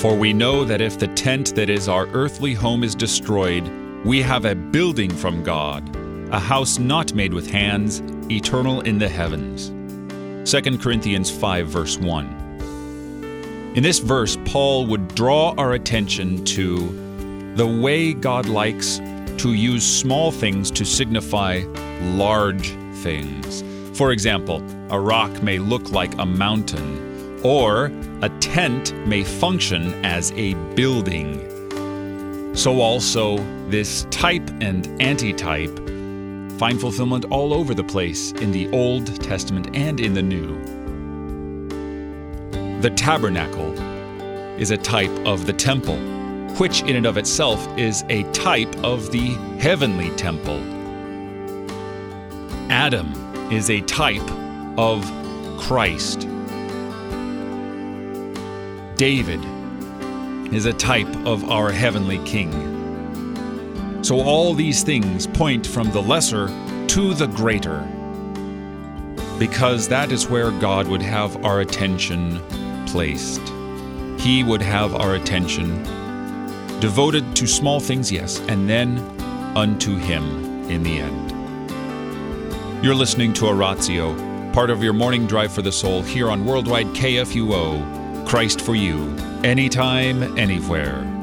For we know that if the tent that is our earthly home is destroyed, we have a building from God, a house not made with hands, eternal in the heavens. 2 Corinthians 5, verse 1. In this verse, Paul would draw our attention to the way God likes to use small things to signify large things. For example, a rock may look like a mountain, or a tent may function as a building. So, also, this type and antitype find fulfillment all over the place in the Old Testament and in the New. The tabernacle is a type of the temple, which in and of itself is a type of the heavenly temple. Adam is a type of Christ. David is a type of our heavenly King. So all these things point from the lesser to the greater, because that is where God would have our attention placed. He would have our attention devoted to small things, yes, and then unto Him in the end. You're listening to Oratio, part of your morning drive for the soul here on Worldwide KFUO. Christ for you, anytime, anywhere.